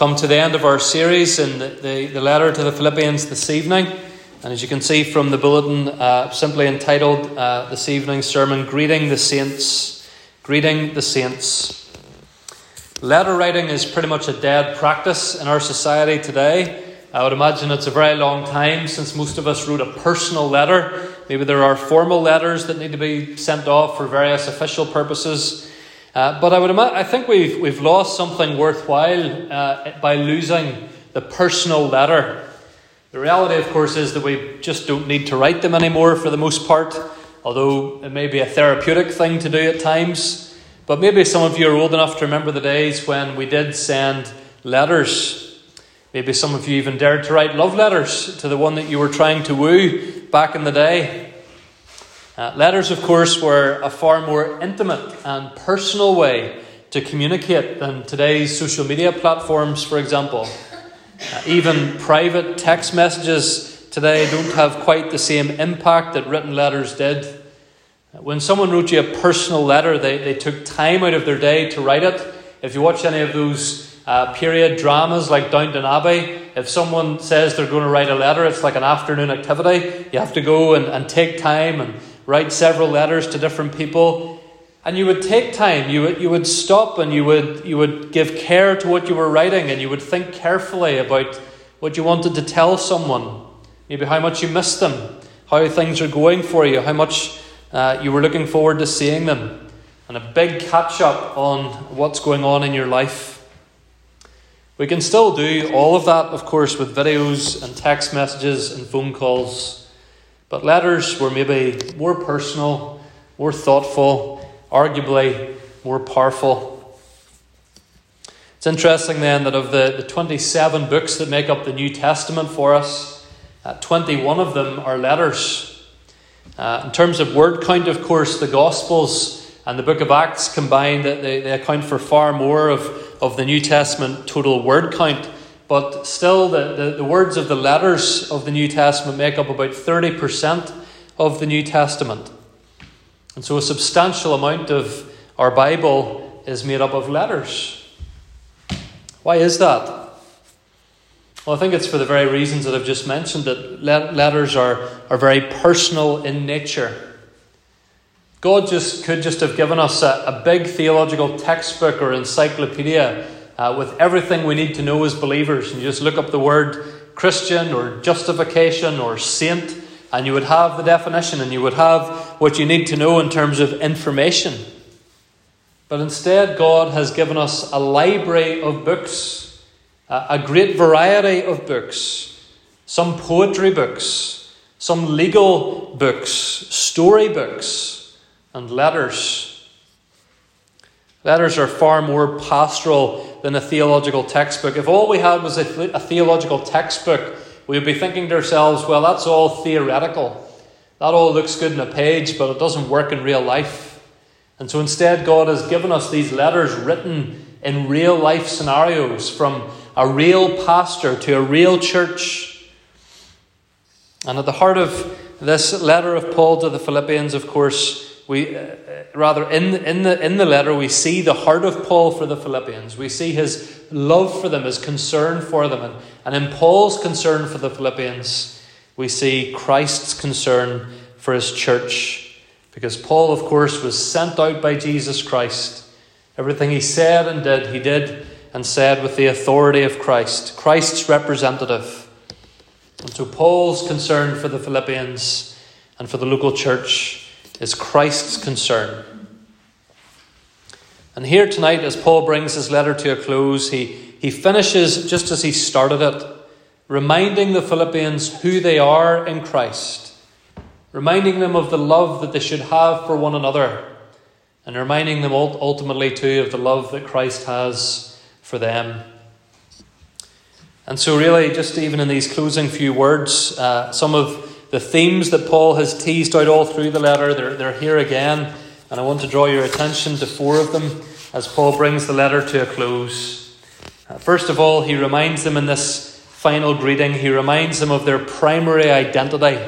come to the end of our series in the, the, the letter to the Philippians this evening. And as you can see from the bulletin, uh, simply entitled uh, this evening's sermon, Greeting the Saints. Greeting the Saints. Letter writing is pretty much a dead practice in our society today. I would imagine it's a very long time since most of us wrote a personal letter. Maybe there are formal letters that need to be sent off for various official purposes. Uh, but I would imagine, I think we've, we've lost something worthwhile uh, by losing the personal letter. The reality, of course, is that we just don't need to write them anymore for the most part, although it may be a therapeutic thing to do at times. But maybe some of you are old enough to remember the days when we did send letters. Maybe some of you even dared to write love letters to the one that you were trying to woo back in the day. Uh, letters, of course, were a far more intimate and personal way to communicate than today's social media platforms, for example. Uh, even private text messages today don't have quite the same impact that written letters did. Uh, when someone wrote you a personal letter, they, they took time out of their day to write it. If you watch any of those uh, period dramas like Downton Abbey, if someone says they're going to write a letter, it's like an afternoon activity. You have to go and, and take time and write several letters to different people. And you would take time, you would, you would stop and you would, you would give care to what you were writing and you would think carefully about what you wanted to tell someone. Maybe how much you missed them, how things are going for you, how much uh, you were looking forward to seeing them, and a big catch up on what's going on in your life. We can still do all of that, of course, with videos and text messages and phone calls. But letters were maybe more personal, more thoughtful, arguably more powerful. It's interesting then that of the, the 27 books that make up the New Testament for us, uh, 21 of them are letters. Uh, in terms of word count, of course, the Gospels and the book of Acts combined, they, they account for far more of, of the New Testament total word count. But still, the, the, the, words of the letters of the New Testament make up about 30% of the New Testament. And so a substantial amount of our Bible is made up of letters. Why is that? Well, I think it's for the very reasons that I've just mentioned that letters are, are very personal in nature. God just could just have given us a, a big theological textbook or encyclopedia uh, with everything we need to know as believers. And you just look up the word Christian or justification or saint, and you would have the definition and you would have what you need to know in terms of information. But instead, God has given us a library of books, a great variety of books, some poetry books, some legal books, story books, and letters. Letters are far more pastoral than a theological textbook. If all we had was a, a theological textbook, we would be thinking to ourselves, well, that's all theoretical. That all looks good in a page, but it doesn't work in real life. And so instead, God has given us these letters written in real life scenarios from a real pastor to a real church. And at the heart of this letter of Paul to the Philippians, of course, we uh, rather in, in, the, in the letter we see the heart of paul for the philippians. We see his love for them his concern for them. And, and in paul's concern for the philippians we see christ's concern for his church. Because paul of course was sent out by jesus christ. Everything he said and did he did and said with the authority of christ christ's representative. And so paul's concern for the philippians and for the local church is Christ's concern. And here tonight, as Paul brings his letter to a close, he, he finishes just as he started it, reminding the Philippians who they are in Christ, reminding them of the love that they should have for one another, and reminding them ultimately, too, of the love that Christ has for them. And so, really, just even in these closing few words, uh, some of the themes that Paul has teased out all through the letter, they're, they're here again. And I want to draw your attention to four of them as Paul brings the letter to a close. Uh, first of all, he reminds them in this final greeting, he reminds them of their primary identity.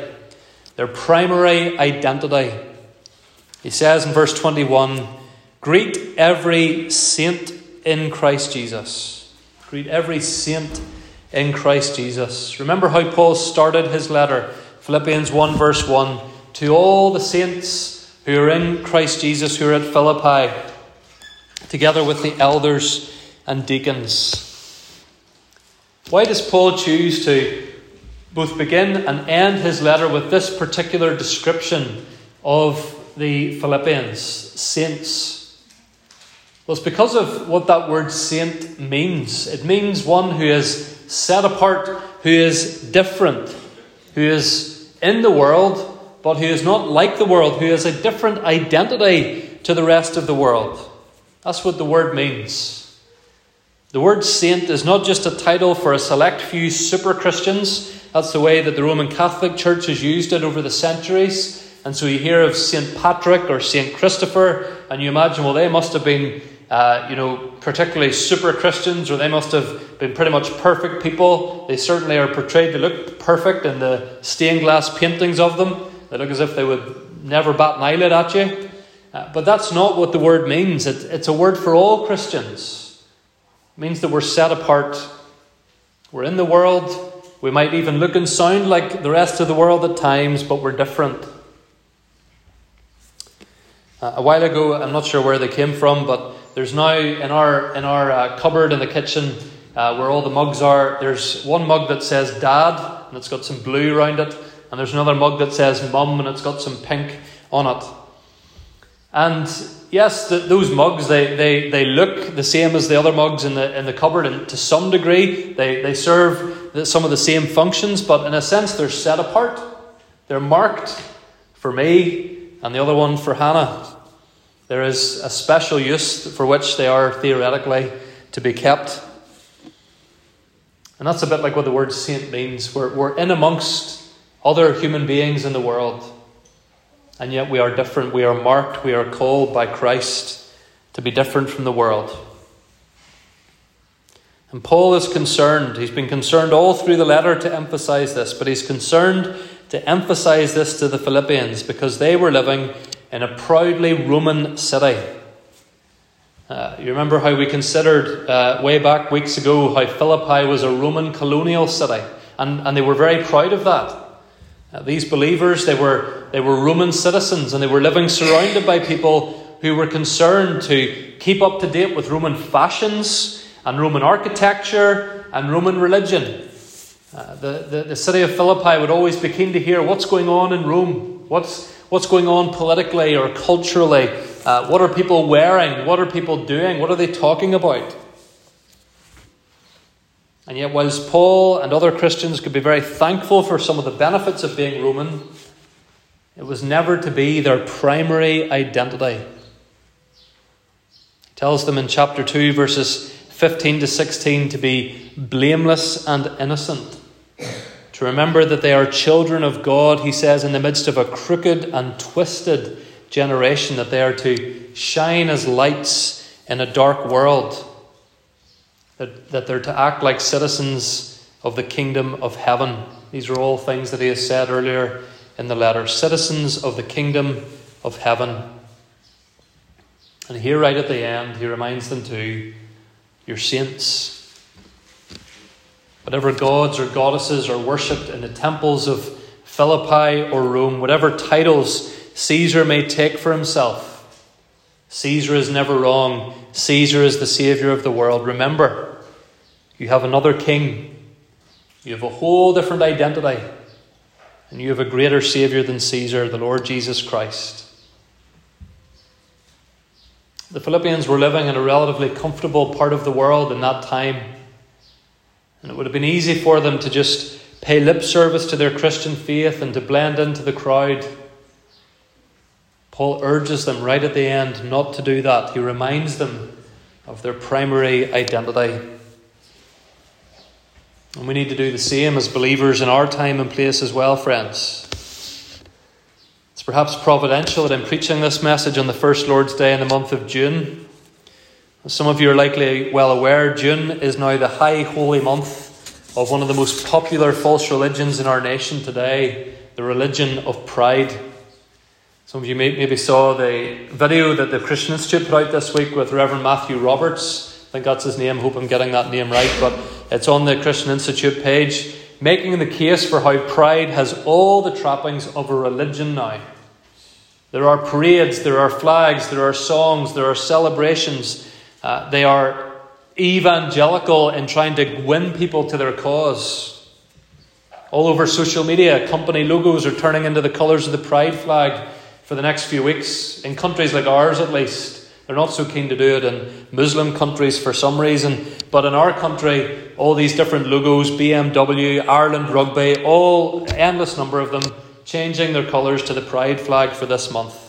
Their primary identity. He says in verse 21 Greet every saint in Christ Jesus. Greet every saint in Christ Jesus. Remember how Paul started his letter, Philippians 1, verse 1 to all the saints who are in Christ Jesus, who are at Philippi, together with the elders and deacons. Why does Paul choose to both begin and end his letter with this particular description of the Philippians, saints? Well, it's because of what that word saint means. It means one who is set apart, who is different, who is in the world, but who is not like the world, who has a different identity to the rest of the world. That's what the word means. The word saint is not just a title for a select few super Christians. That's the way that the Roman Catholic Church has used it over the centuries. And so you hear of St. Patrick or St. Christopher, and you imagine, well, they must have been, uh, you know, particularly super Christians, or they must have been pretty much perfect people. They certainly are portrayed to look perfect in the stained glass paintings of them. They look as if they would never bat an eyelid at you. Uh, but that's not what the word means. It, it's a word for all Christians. It means that we're set apart. We're in the world. We might even look and sound like the rest of the world at times, but we're different. Uh, a while ago, I'm not sure where they came from, but there's now in our in our uh, cupboard in the kitchen uh, where all the mugs are. There's one mug that says Dad, and it's got some blue around it, and there's another mug that says Mum, and it's got some pink on it. And yes, the, those mugs, they, they, they look the same as the other mugs in the, in the cupboard, and to some degree, they, they serve some of the same functions, but in a sense, they're set apart. They're marked for me, and the other one for Hannah. There is a special use for which they are theoretically to be kept. And that's a bit like what the word saint means. We're, we're in amongst other human beings in the world. And yet we are different. We are marked. We are called by Christ to be different from the world. And Paul is concerned. He's been concerned all through the letter to emphasize this, but he's concerned to emphasize this to the Philippians because they were living in a proudly Roman city. Uh, you remember how we considered uh, way back weeks ago how Philippi was a Roman colonial city, and, and they were very proud of that. Uh, these believers, they were, they were Roman citizens and they were living surrounded by people who were concerned to keep up to date with Roman fashions and Roman architecture and Roman religion. Uh, the, the, the city of Philippi would always be keen to hear what's going on in Rome, what's, what's going on politically or culturally, uh, what are people wearing, what are people doing, what are they talking about. And yet, whilst Paul and other Christians could be very thankful for some of the benefits of being Roman, it was never to be their primary identity. He tells them in chapter 2, verses 15 to 16, to be blameless and innocent. Remember that they are children of God, he says, in the midst of a crooked and twisted generation, that they are to shine as lights in a dark world that, that they're to act like citizens of the kingdom of heaven. These are all things that he has said earlier in the letter. Citizens of the kingdom of heaven. And here, right at the end, he reminds them to your saints. Whatever gods or goddesses are worshipped in the temples of Philippi or Rome, whatever titles Caesar may take for himself, Caesar is never wrong. Caesar is the Saviour of the world. Remember, you have another king. You have a whole different identity. And you have a greater Saviour than Caesar, the Lord Jesus Christ. The Philippians were living in a relatively comfortable part of the world in that time. And it would have been easy for them to just pay lip service to their Christian faith and to blend into the crowd. Paul urges them right at the end not to do that. He reminds them of their primary identity. And we need to do the same as believers in our time and place as well, friends. It's perhaps providential that I'm preaching this message on the first Lord's Day in the month of June. Some of you are likely well aware, June is now the high holy month of one of the most popular false religions in our nation today, the religion of pride. Some of you may, maybe saw the video that the Christian Institute put out this week with Reverend Matthew Roberts I think that's his name. Hope I'm getting that name right. But it's on the Christian Institute page, making the case for how pride has all the trappings of a religion now. There are parades, there are flags, there are songs, there are celebrations. Uh, they are evangelical in trying to win people to their cause. All over social media, company logos are turning into the colours of the pride flag for the next few weeks. In countries like ours, at least, they're not so keen to do it in Muslim countries for some reason. But in our country, all these different logos BMW, Ireland Rugby, all endless number of them changing their colours to the pride flag for this month.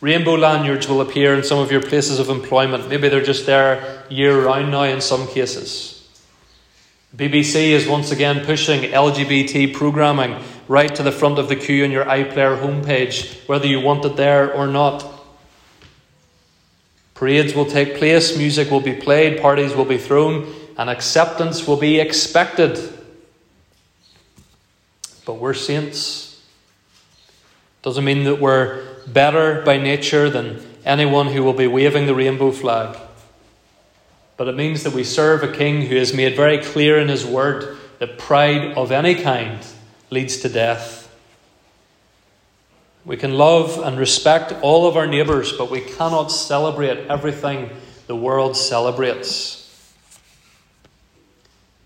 Rainbow lanyards will appear in some of your places of employment. Maybe they're just there year round now in some cases. BBC is once again pushing LGBT programming right to the front of the queue on your iPlayer homepage, whether you want it there or not. Parades will take place, music will be played, parties will be thrown, and acceptance will be expected. But we're saints. Doesn't mean that we're better by nature than anyone who will be waving the rainbow flag. But it means that we serve a king who has made very clear in his word that pride of any kind leads to death. We can love and respect all of our neighbours, but we cannot celebrate everything the world celebrates.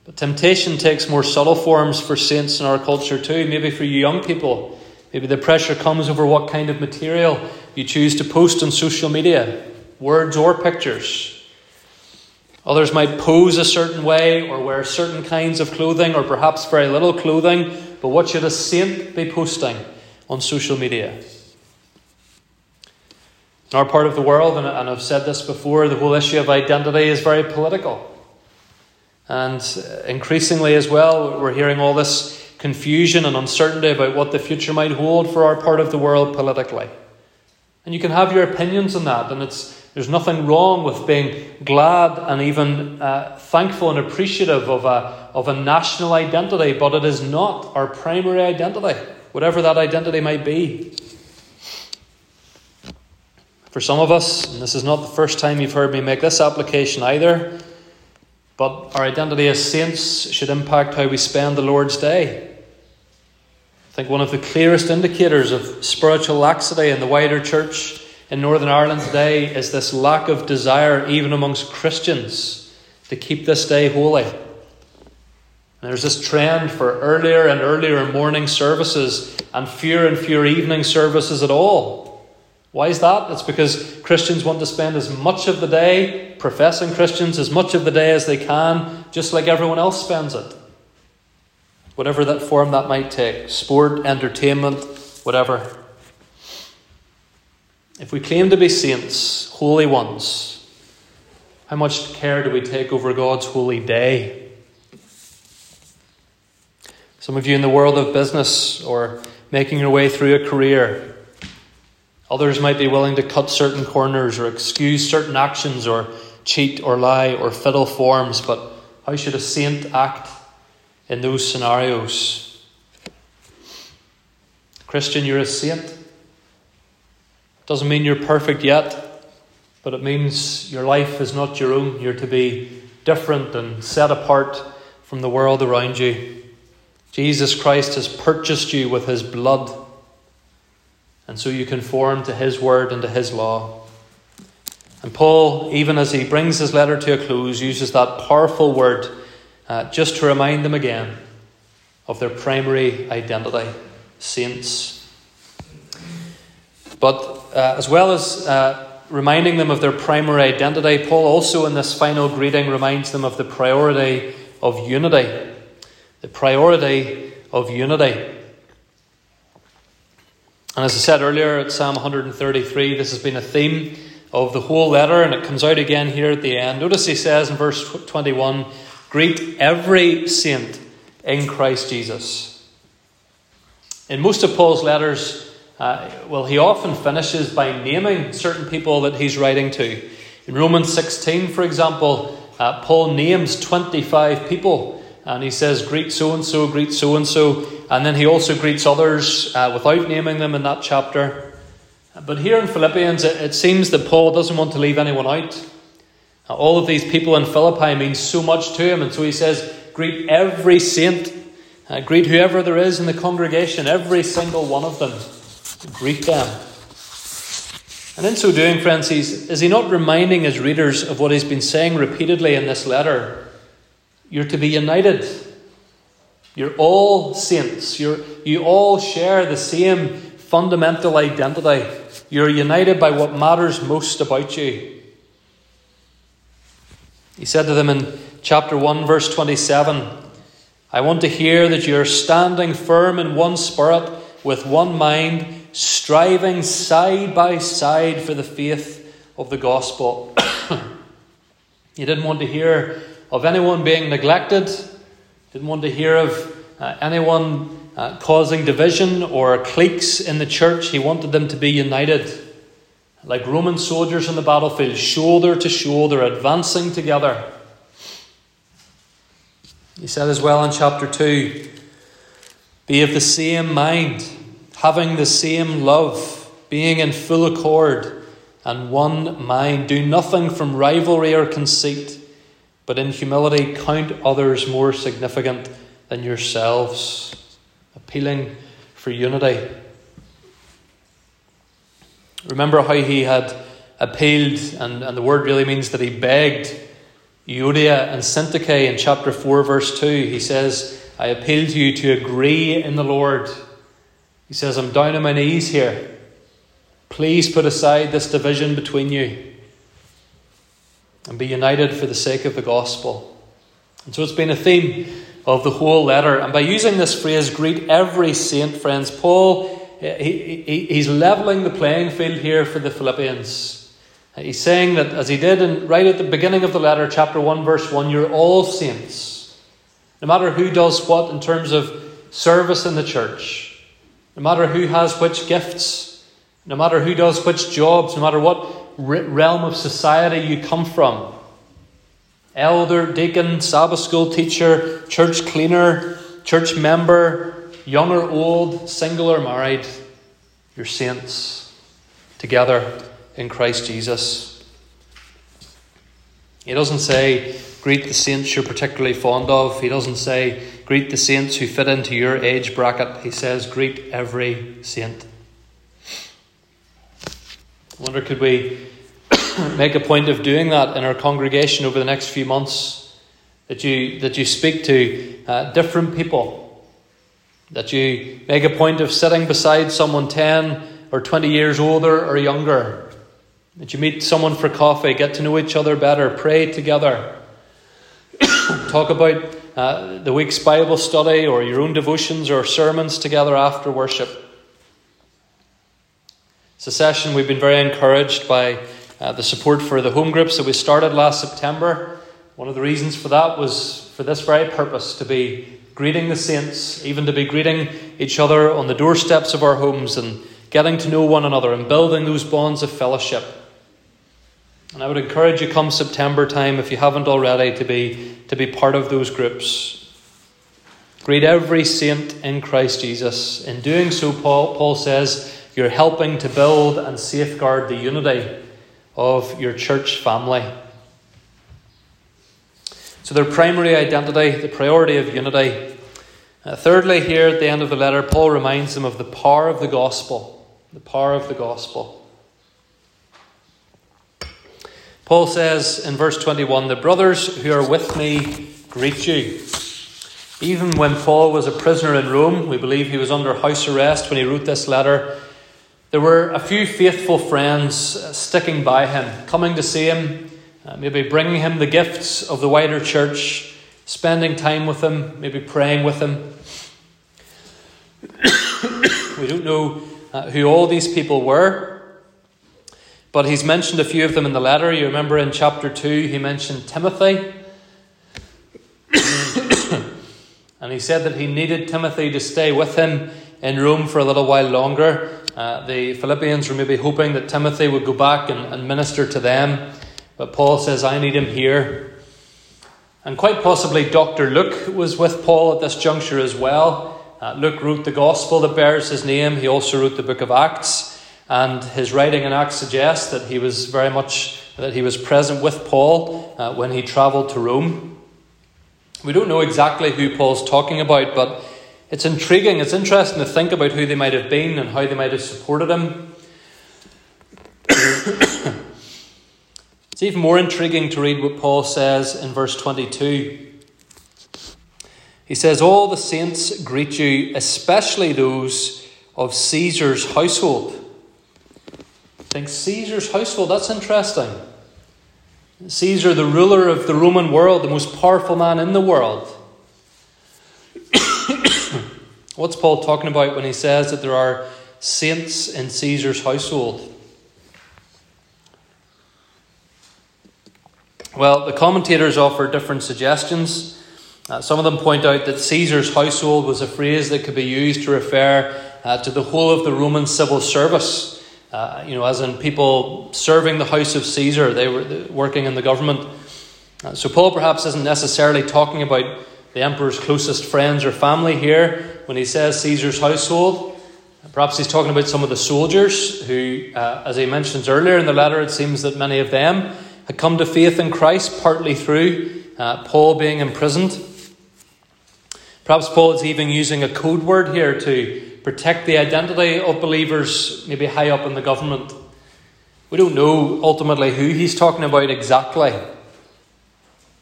But temptation takes more subtle forms for saints in our culture too, maybe for you young people. Maybe the pressure comes over what kind of material you choose to post on social media, words or pictures. Others might pose a certain way or wear certain kinds of clothing or perhaps very little clothing, but what should a saint be posting on social media? In our part of the world, and I've said this before, the whole issue of identity is very political. And uh, increasingly, as well, we're hearing all this confusion and uncertainty about what the future might hold for our part of the world politically. And you can have your opinions on that, and it's there's nothing wrong with being glad and even uh, thankful and appreciative of a, of a national identity, but it is not our primary identity, whatever that identity might be. For some of us, and this is not the first time you've heard me make this application either, but our identity as saints should impact how we spend the Lord's day. I think one of the clearest indicators of spiritual laxity in the wider church in Northern Ireland today is this lack of desire, even amongst Christians, to keep this day holy. And there's this trend for earlier and earlier morning services and fewer and fewer evening services at all. Why is that? It's because Christians want to spend as much of the day, professing Christians, as much of the day as they can, just like everyone else spends it. Whatever that form that might take sport, entertainment, whatever. If we claim to be saints, holy ones, how much care do we take over God's holy day? Some of you in the world of business or making your way through a career, others might be willing to cut certain corners or excuse certain actions or cheat or lie or fiddle forms, but how should a saint act in those scenarios? Christian, you're a saint. Doesn't mean you're perfect yet, but it means your life is not your own. You're to be different and set apart from the world around you. Jesus Christ has purchased you with his blood, and so you conform to his word and to his law. And Paul, even as he brings his letter to a close, uses that powerful word uh, just to remind them again of their primary identity saints. But uh, as well as uh, reminding them of their primary identity, Paul also in this final greeting reminds them of the priority of unity. The priority of unity. And as I said earlier at Psalm 133, this has been a theme of the whole letter, and it comes out again here at the end. Notice he says in verse 21 Greet every saint in Christ Jesus. In most of Paul's letters, uh, well, he often finishes by naming certain people that he's writing to. In Romans 16, for example, uh, Paul names 25 people and he says, Greet so and so, greet so and so. And then he also greets others uh, without naming them in that chapter. But here in Philippians, it, it seems that Paul doesn't want to leave anyone out. All of these people in Philippi mean so much to him, and so he says, Greet every saint, uh, greet whoever there is in the congregation, every single one of them. Greet them. And in so doing, friends, he's, is he not reminding his readers of what he's been saying repeatedly in this letter? You're to be united. You're all saints. You're, you all share the same fundamental identity. You're united by what matters most about you. He said to them in chapter 1, verse 27 I want to hear that you're standing firm in one spirit, with one mind, striving side by side for the faith of the gospel. he didn't want to hear of anyone being neglected, didn't want to hear of uh, anyone uh, causing division or cliques in the church. He wanted them to be united like Roman soldiers on the battlefield, shoulder to shoulder, advancing together. He said as well in chapter 2 be of the same mind, having the same love, being in full accord and one mind. Do nothing from rivalry or conceit, but in humility count others more significant than yourselves, appealing for unity. Remember how he had appealed, and, and the word really means that he begged Euodia and Syntyche in chapter 4, verse 2. He says, I appeal to you to agree in the Lord. He says, I'm down on my knees here. Please put aside this division between you and be united for the sake of the gospel. And so it's been a theme of the whole letter. And by using this phrase, greet every saint, friends, Paul he, he, he's leveling the playing field here for the Philippians. Uh, he's saying that, as he did in, right at the beginning of the letter, chapter 1, verse 1, you're all saints. No matter who does what in terms of service in the church, no matter who has which gifts, no matter who does which jobs, no matter what realm of society you come from elder, deacon, Sabbath school teacher, church cleaner, church member, young or old, single or married, your saints together in Christ Jesus. He doesn't say, greet the saints you're particularly fond of. He doesn't say, greet the saints who fit into your age bracket. He says, greet every saint. I wonder, could we make a point of doing that in our congregation over the next few months? That you, that you speak to uh, different people that you make a point of sitting beside someone 10 or 20 years older or younger. That you meet someone for coffee, get to know each other better, pray together. Talk about uh, the week's Bible study or your own devotions or sermons together after worship. It's a session we've been very encouraged by uh, the support for the home groups that we started last September. One of the reasons for that was for this very purpose to be greeting the saints, even to be greeting each other on the doorsteps of our homes and getting to know one another and building those bonds of fellowship. And I would encourage you come September time, if you haven't already, to be, to be part of those groups. Greet every saint in Christ Jesus. In doing so, Paul, Paul says, you're helping to build and safeguard the unity of your church family. So, their primary identity, the priority of unity. Uh, thirdly, here at the end of the letter, Paul reminds them of the power of the gospel. The power of the gospel. Paul says in verse 21 The brothers who are with me greet you. Even when Paul was a prisoner in Rome, we believe he was under house arrest when he wrote this letter, there were a few faithful friends sticking by him, coming to see him, uh, maybe bringing him the gifts of the wider church, spending time with him, maybe praying with him. we don't know uh, who all these people were, but he's mentioned a few of them in the letter. You remember in chapter 2, he mentioned Timothy. and he said that he needed Timothy to stay with him in Rome for a little while longer. Uh, the Philippians were maybe hoping that Timothy would go back and, and minister to them. But Paul says, I need him here. And quite possibly Dr. Luke was with Paul at this juncture as well. Uh, Luke wrote the gospel that bears his name. He also wrote the book of Acts. And his writing in Acts suggests that he was very much that he was present with Paul uh, when he travelled to Rome. We don't know exactly who Paul's talking about, but it's intriguing, it's interesting to think about who they might have been and how they might have supported him. it's even more intriguing to read what Paul says in verse 22. He says, All the saints greet you, especially those of Caesar's household. I think Caesar's household, that's interesting. Caesar, the ruler of the Roman world, the most powerful man in the world. What's Paul talking about when he says that there are saints in Caesar's household? Well, the commentators offer different suggestions. Uh, some of them point out that Caesar's household was a phrase that could be used to refer uh, to the whole of the Roman civil service. Uh, you know, as in people serving the house of Caesar, they were working in the government. Uh, so Paul perhaps isn't necessarily talking about the emperor's closest friends or family here when he says Caesar's household. Perhaps he's talking about some of the soldiers who, uh, as he mentions earlier in the letter, it seems that many of them had come to faith in Christ partly through uh, Paul being imprisoned. Perhaps Paul is even using a code word here to protect the identity of believers, maybe high up in the government. We don't know ultimately who he's talking about exactly.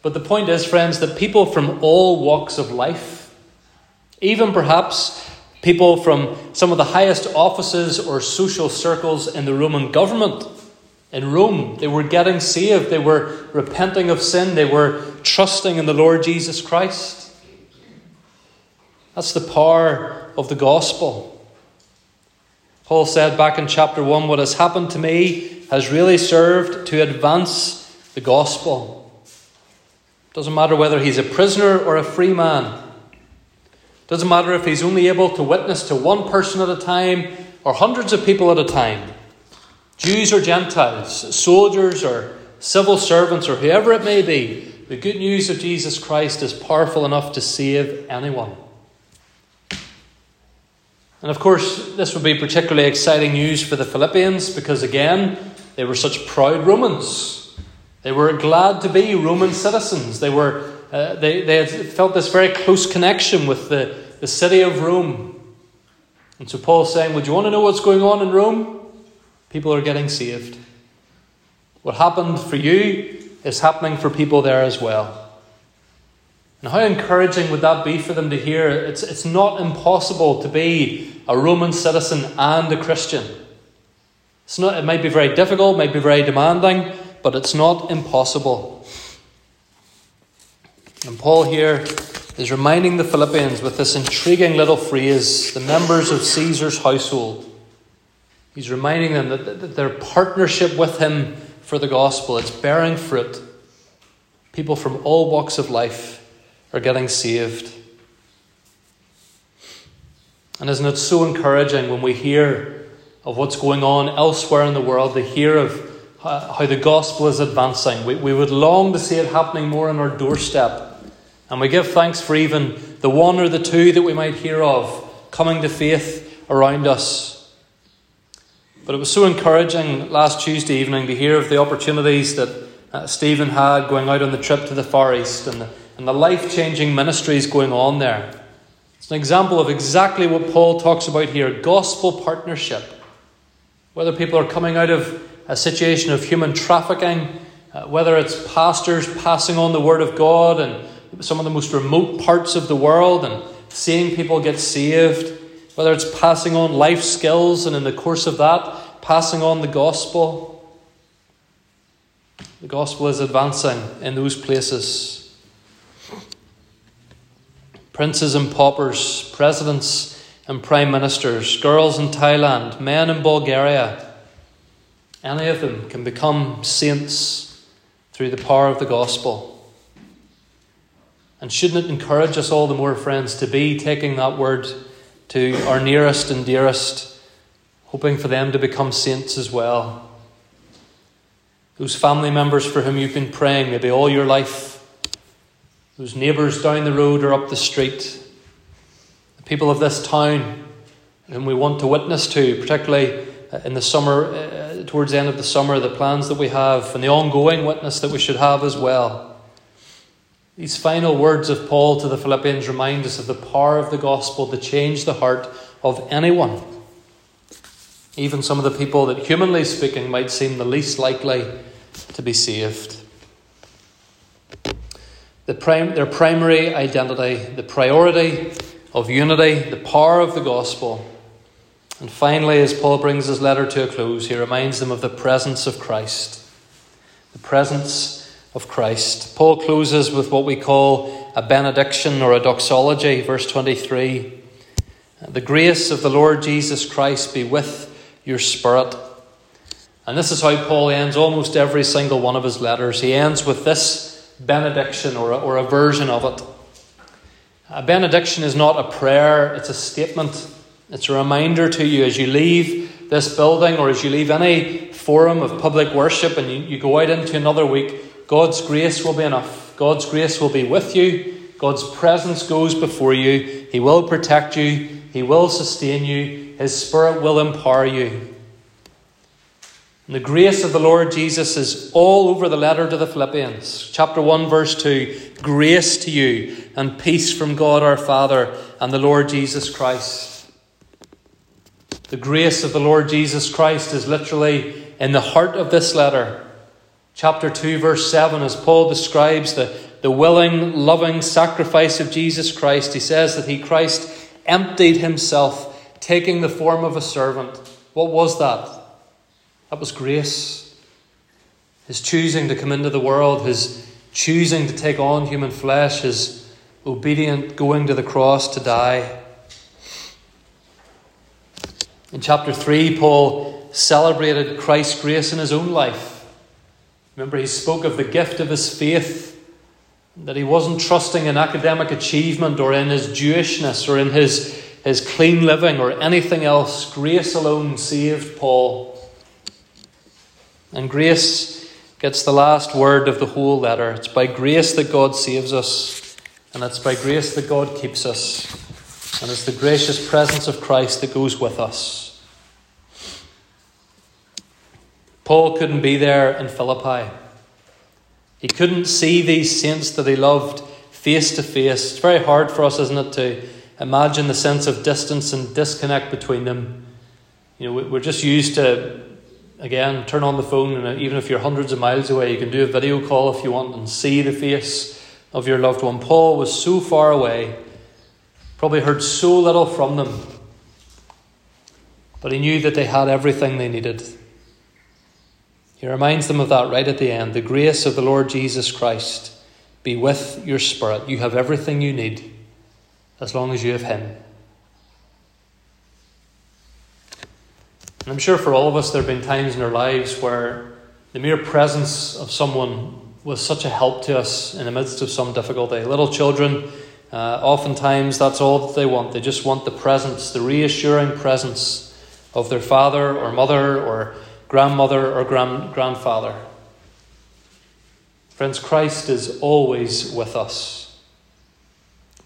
But the point is, friends, that people from all walks of life, even perhaps people from some of the highest offices or social circles in the Roman government, in Rome, they were getting saved, they were repenting of sin, they were trusting in the Lord Jesus Christ. That's the power of the gospel. Paul said back in chapter 1 what has happened to me has really served to advance the gospel. Doesn't matter whether he's a prisoner or a free man. Doesn't matter if he's only able to witness to one person at a time or hundreds of people at a time. Jews or Gentiles, soldiers or civil servants or whoever it may be, the good news of Jesus Christ is powerful enough to save anyone. And of course, this would be particularly exciting news for the Philippians because, again, they were such proud Romans. They were glad to be Roman citizens. They, were, uh, they, they had felt this very close connection with the, the city of Rome. And so Paul's saying, Would you want to know what's going on in Rome? People are getting saved. What happened for you is happening for people there as well. And how encouraging would that be for them to hear? It's, it's not impossible to be a Roman citizen and a Christian. It's not, it might be very difficult, might be very demanding, but it's not impossible. And Paul here is reminding the Philippians with this intriguing little phrase the members of Caesar's household. He's reminding them that, that their partnership with him for the gospel it's bearing fruit. People from all walks of life are getting saved. And isn't it so encouraging when we hear of what's going on elsewhere in the world, to hear of how the gospel is advancing? We, we would long to see it happening more on our doorstep. And we give thanks for even the one or the two that we might hear of coming to faith around us. But it was so encouraging last Tuesday evening to hear of the opportunities that uh, Stephen had going out on the trip to the Far East and the and the life changing ministries going on there. It's an example of exactly what Paul talks about here gospel partnership. Whether people are coming out of a situation of human trafficking, uh, whether it's pastors passing on the word of God in some of the most remote parts of the world and seeing people get saved, whether it's passing on life skills and in the course of that, passing on the gospel. The gospel is advancing in those places princes and paupers, presidents and prime ministers, girls in Thailand, men in Bulgaria. Any of them can become saints through the power of the gospel. And shouldn't it encourage us all the more, friends, to be taking that word to our nearest and dearest, hoping for them to become saints as well? Those family members for whom you've been praying, maybe all your life, those neighbours down the road or up the street, the people of this town whom we want to witness to, particularly uh, in the summer, uh, towards the end of the summer, the plans that we have and the ongoing witness that we should have as well. These final words of Paul to the Philippians remind us of the power of the gospel to change the heart of anyone. Even some of the people that, humanly speaking, might seem the least likely to be saved. The prim- their primary identity, the priority of unity, the power of the gospel. And finally, as Paul brings his letter to a close, he reminds them of the presence of Christ. The presence of Christ. Paul closes with what we call a benediction or a doxology, verse 23. The grace of the Lord Jesus Christ be with your spirit. And this is how Paul ends almost every single one of his letters. He ends with this benediction or a, or a version of it. A benediction is not a prayer, it's a statement. It's a reminder to you as you leave this building or as you leave any forum of public worship and you, you go out into another week, God's grace will be enough. God's grace will be with you. God's presence goes before you. He will protect you. He will sustain you. His Spirit will empower you. And the grace of the Lord Jesus is all over the letter to the Philippians. Chapter 1, verse 2 Grace to you and peace from God our Father and the Lord Jesus Christ. The grace of the Lord Jesus Christ is literally in the heart of this letter. Chapter 2, verse 7, as Paul describes the, the willing, loving sacrifice of Jesus Christ, he says that he, Christ, emptied himself, taking the form of a servant. What was that? That was grace. His choosing to come into the world, his choosing to take on human flesh, his obedient going to the cross to die. In chapter 3, Paul celebrated Christ's grace in his own life. Remember, he spoke of the gift of his faith, that he wasn't trusting in academic achievement or in his Jewishness or in his, his clean living or anything else. Grace alone saved Paul. And grace gets the last word of the whole letter. It's by grace that God saves us, and it's by grace that God keeps us. And it's the gracious presence of Christ that goes with us. Paul couldn't be there in Philippi. He couldn't see these saints that he loved face to face. It's very hard for us, isn't it, to imagine the sense of distance and disconnect between them. You know, we're just used to again, turn on the phone, and uh, even if you're hundreds of miles away, you can do a video call if you want and see the face of your loved one. Paul was so far away, probably heard so little from them, but he knew that they had everything they needed. He reminds them of that right at the end. The grace of the Lord Jesus Christ be with your spirit. You have everything you need as long as you have Him. And I'm sure for all of us, there have been times in our lives where the mere presence of someone was such a help to us in the midst of some difficulty. Little children, uh, oftentimes that's all that they want. They just want the presence, the reassuring presence of their father or mother or grandmother or grand- grandfather. Friends, Christ is always with us.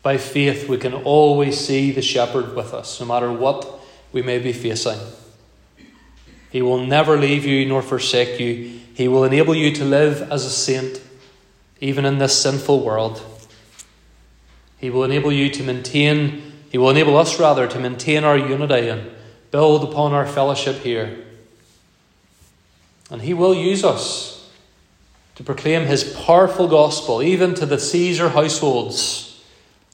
By faith, we can always see the shepherd with us, no matter what we may be facing. He will never leave you nor forsake you. He will enable you to live as a saint, even in this sinful world. He will enable you to maintain, He will enable us rather to maintain our unity and build upon our fellowship here. And He will use us to proclaim His powerful gospel, even to the Caesar households,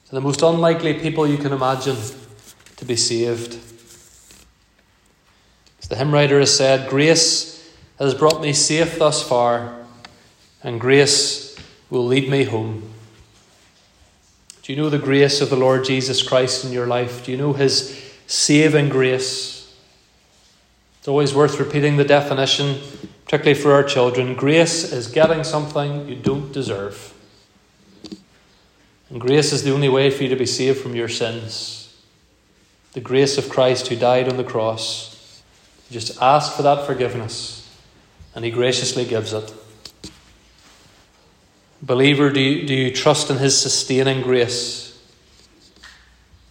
to the most unlikely people you can imagine to be saved. The hymn writer has said, Grace has brought me safe thus far, and grace will lead me home. Do you know the grace of the Lord Jesus Christ in your life? Do you know his saving grace? It's always worth repeating the definition, particularly for our children. Grace is getting something you don't deserve. And grace is the only way for you to be saved from your sins. The grace of Christ who died on the cross. Just ask for that forgiveness, and He graciously gives it. Believer, do you, do you trust in His sustaining grace?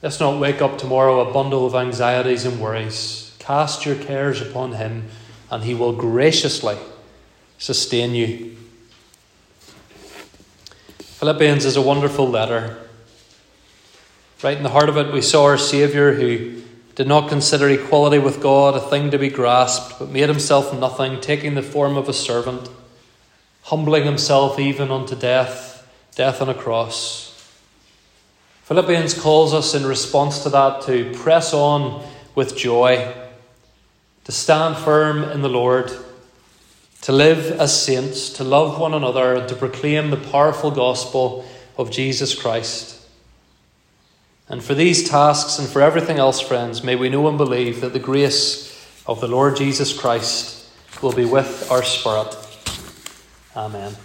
Let's not wake up tomorrow a bundle of anxieties and worries. Cast your cares upon him, and he will graciously sustain you. Philippians is a wonderful letter. Right in the heart of it, we saw our Saviour who did not consider equality with God a thing to be grasped, but made himself nothing, taking the form of a servant, humbling himself even unto death, death on a cross. Philippians calls us in response to that to press on with joy, to stand firm in the Lord to live as saints, to love one another, and to proclaim the powerful gospel of Jesus Christ. And for these tasks and for everything else, friends, may we know and believe that the grace of the Lord Jesus Christ will be with our spirit. Amen.